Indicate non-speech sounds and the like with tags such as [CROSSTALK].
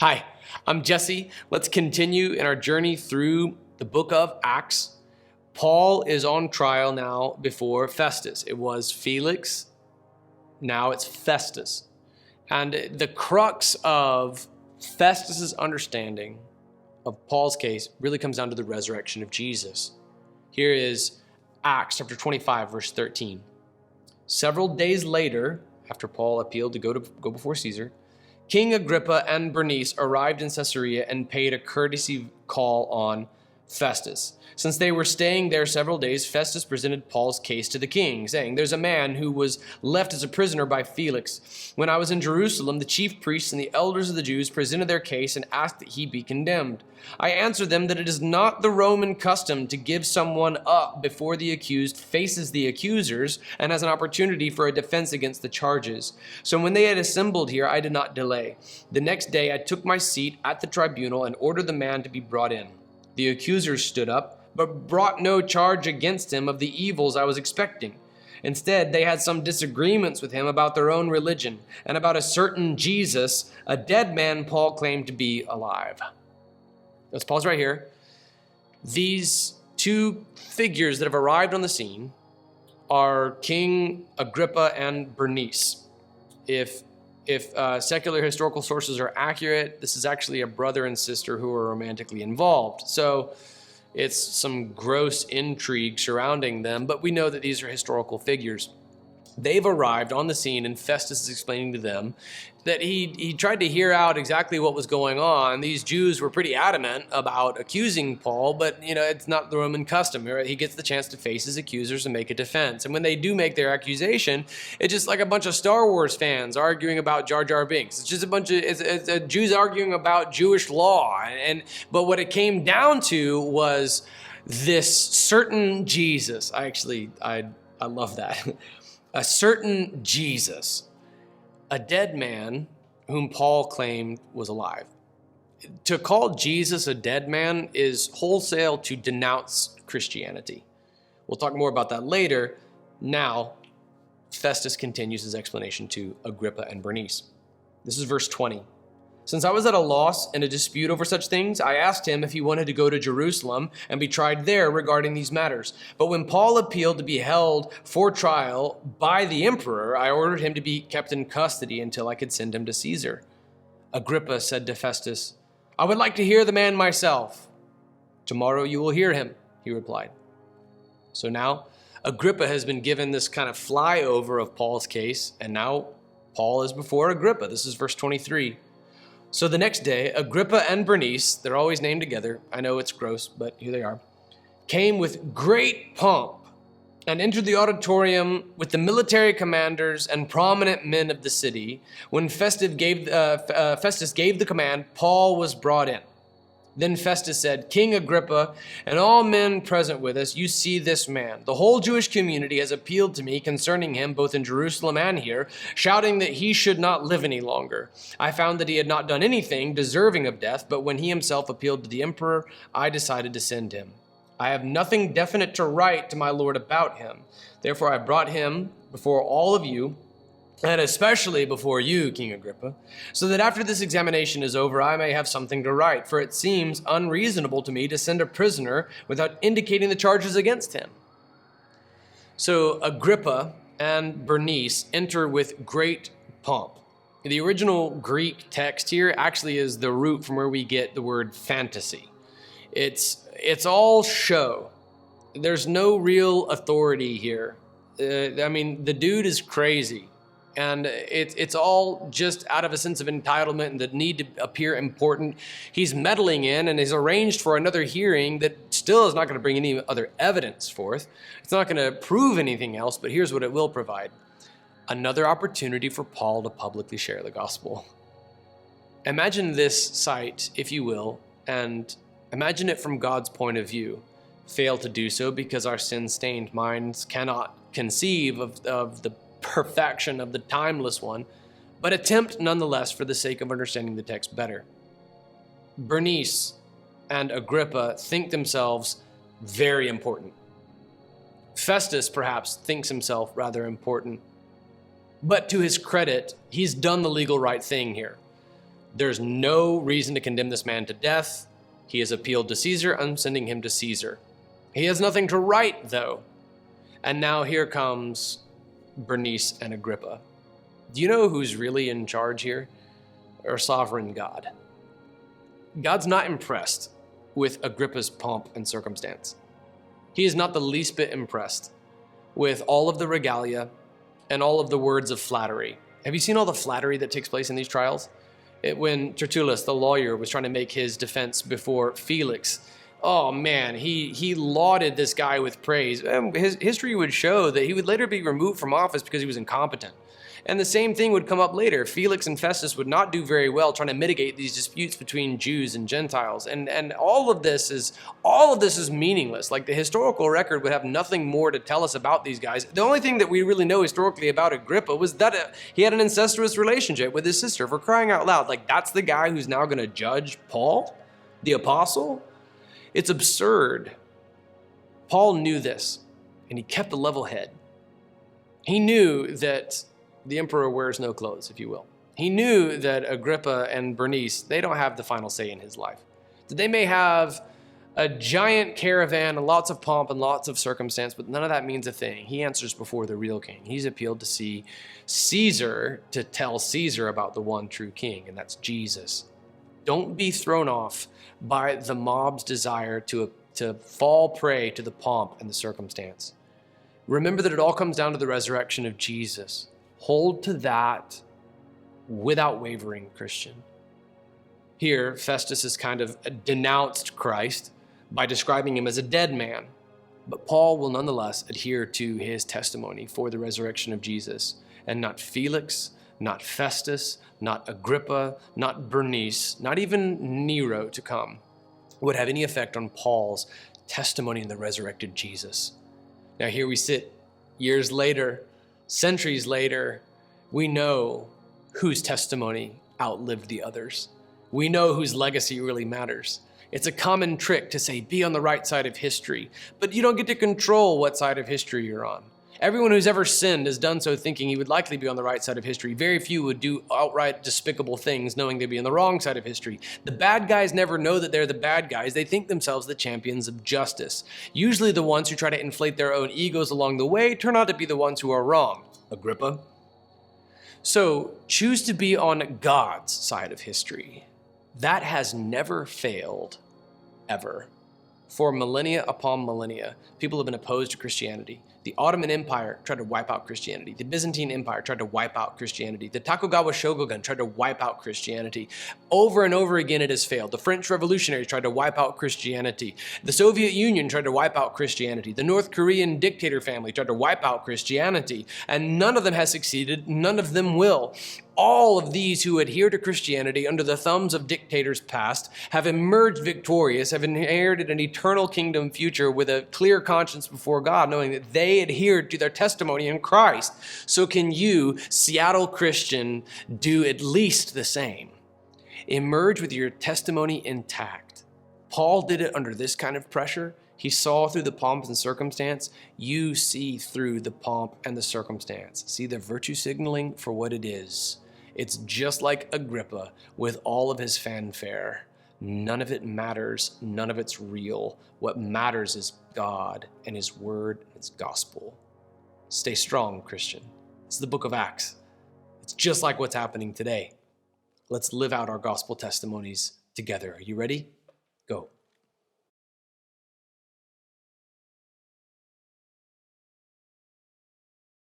Hi, I'm Jesse. Let's continue in our journey through the book of Acts. Paul is on trial now before Festus. It was Felix, now it's Festus. And the crux of Festus's understanding of Paul's case really comes down to the resurrection of Jesus. Here is Acts chapter 25 verse 13. Several days later, after Paul appealed to go to go before Caesar, King Agrippa and Bernice arrived in Caesarea and paid a courtesy call on Festus. Since they were staying there several days, Festus presented Paul's case to the king, saying, There's a man who was left as a prisoner by Felix. When I was in Jerusalem, the chief priests and the elders of the Jews presented their case and asked that he be condemned. I answered them that it is not the Roman custom to give someone up before the accused faces the accusers and has an opportunity for a defense against the charges. So when they had assembled here, I did not delay. The next day I took my seat at the tribunal and ordered the man to be brought in. The accusers stood up but brought no charge against him of the evils I was expecting. Instead, they had some disagreements with him about their own religion and about a certain Jesus, a dead man Paul claimed to be alive. Let's pause right here. These two figures that have arrived on the scene are King Agrippa and Bernice. If if uh, secular historical sources are accurate, this is actually a brother and sister who are romantically involved. So it's some gross intrigue surrounding them, but we know that these are historical figures. They've arrived on the scene, and Festus is explaining to them that he, he tried to hear out exactly what was going on. These Jews were pretty adamant about accusing Paul, but you know it's not the Roman custom. He gets the chance to face his accusers and make a defense. And when they do make their accusation, it's just like a bunch of Star Wars fans arguing about Jar Jar Binks. It's just a bunch of it's, it's a Jews arguing about Jewish law. And, and but what it came down to was this certain Jesus. I actually I I love that. [LAUGHS] a certain Jesus, a dead man whom Paul claimed was alive. To call Jesus a dead man is wholesale to denounce Christianity. We'll talk more about that later. Now, Festus continues his explanation to Agrippa and Bernice. This is verse 20. Since I was at a loss in a dispute over such things, I asked him if he wanted to go to Jerusalem and be tried there regarding these matters. But when Paul appealed to be held for trial by the emperor, I ordered him to be kept in custody until I could send him to Caesar. Agrippa said to Festus, I would like to hear the man myself. Tomorrow you will hear him, he replied. So now, Agrippa has been given this kind of flyover of Paul's case, and now Paul is before Agrippa. This is verse 23. So the next day, Agrippa and Bernice, they're always named together, I know it's gross, but here they are, came with great pomp and entered the auditorium with the military commanders and prominent men of the city. When gave, uh, uh, Festus gave the command, Paul was brought in. Then Festus said, King Agrippa, and all men present with us, you see this man. The whole Jewish community has appealed to me concerning him, both in Jerusalem and here, shouting that he should not live any longer. I found that he had not done anything deserving of death, but when he himself appealed to the emperor, I decided to send him. I have nothing definite to write to my lord about him. Therefore, I brought him before all of you and especially before you, King Agrippa, so that after this examination is over, I may have something to write, for it seems unreasonable to me to send a prisoner without indicating the charges against him. So Agrippa and Bernice enter with great pomp. The original Greek text here actually is the root from where we get the word fantasy. It's, it's all show. There's no real authority here. Uh, I mean, the dude is crazy and it's it's all just out of a sense of entitlement and the need to appear important. He's meddling in and is arranged for another hearing that still is not going to bring any other evidence forth. It's not going to prove anything else, but here's what it will provide another opportunity for Paul to publicly share the gospel. Imagine this sight, if you will, and imagine it from God's point of view. Fail to do so because our sin stained minds cannot conceive of, of the perfection of the timeless one, but attempt nonetheless for the sake of understanding the text better. Bernice and Agrippa think themselves very important. Festus perhaps thinks himself rather important. But to his credit, he's done the legal right thing here. There's no reason to condemn this man to death. He has appealed to Caesar. I'm sending him to Caesar. He has nothing to write, though. And now here comes Bernice and Agrippa. Do you know who's really in charge here? Our sovereign God. God's not impressed with Agrippa's pomp and circumstance. He is not the least bit impressed with all of the regalia and all of the words of flattery. Have you seen all the flattery that takes place in these trials? It, when Tertullus, the lawyer, was trying to make his defense before Felix, oh man, he he lauded this guy with praise. His history would show that he would later be removed from office because he was incompetent. And the same thing would come up later. Felix and Festus would not do very well trying to mitigate these disputes between Jews and Gentiles. And and all of this is all of this is meaningless. Like the historical record would have nothing more to tell us about these guys. The only thing that we really know historically about Agrippa was that uh, he had an incestuous relationship with his sister for crying out loud. Like that's the guy who's now going to judge Paul, the apostle? It's absurd. Paul knew this, and he kept a level head. He knew that the emperor wears no clothes, if you will. He knew that Agrippa and Bernice, they don't have the final say in his life. That they may have a giant caravan and lots of pomp and lots of circumstance, but none of that means a thing. He answers before the real king. He's appealed to see Caesar to tell Caesar about the one true king, and that's Jesus. Don't be thrown off by the mob's desire to, to fall prey to the pomp and the circumstance. Remember that it all comes down to the resurrection of Jesus. Hold to that without wavering, Christian. Here, Festus has kind of denounced Christ by describing him as a dead man. But Paul will nonetheless adhere to his testimony for the resurrection of Jesus, and not Felix, not Festus, not Agrippa, not Bernice, not even Nero to come would have any effect on Paul's testimony in the resurrected Jesus. Now, here we sit years later, centuries later, we know whose testimony outlived the others. We know whose legacy really matters. It's a common trick to say, be on the right side of history, but you don't get to control what side of history you're on. Everyone who's ever sinned has done so thinking he would likely be on the right side of history. Very few would do outright despicable things knowing they'd be on the wrong side of history. The bad guys never know that they're the bad guys. They think themselves the champions of justice. Usually, the ones who try to inflate their own egos along the way turn out to be the ones who are wrong. Agrippa. So, choose to be on God's side of history. That has never failed, ever. For millennia upon millennia, people have been opposed to Christianity. The Ottoman Empire tried to wipe out Christianity. The Byzantine Empire tried to wipe out Christianity. The Tokugawa Shogun tried to wipe out Christianity. Over and over again, it has failed. The French revolutionaries tried to wipe out Christianity. The Soviet Union tried to wipe out Christianity. The North Korean dictator family tried to wipe out Christianity. And none of them has succeeded. None of them will all of these who adhere to Christianity under the thumbs of dictators past have emerged victorious, have inherited an eternal kingdom future with a clear conscience before God, knowing that they adhered to their testimony in Christ. So, can you, Seattle Christian, do at least the same? Emerge with your testimony intact. Paul did it under this kind of pressure. He saw through the pomp and circumstance. You see through the pomp and the circumstance. See the virtue signaling for what it is it's just like Agrippa with all of his fanfare. None of it matters. None of it's real. What matters is God and His Word and His gospel. Stay strong, Christian. It's the book of Acts. It's just like what's happening today. Let's live out our gospel testimonies together. Are you ready? Go.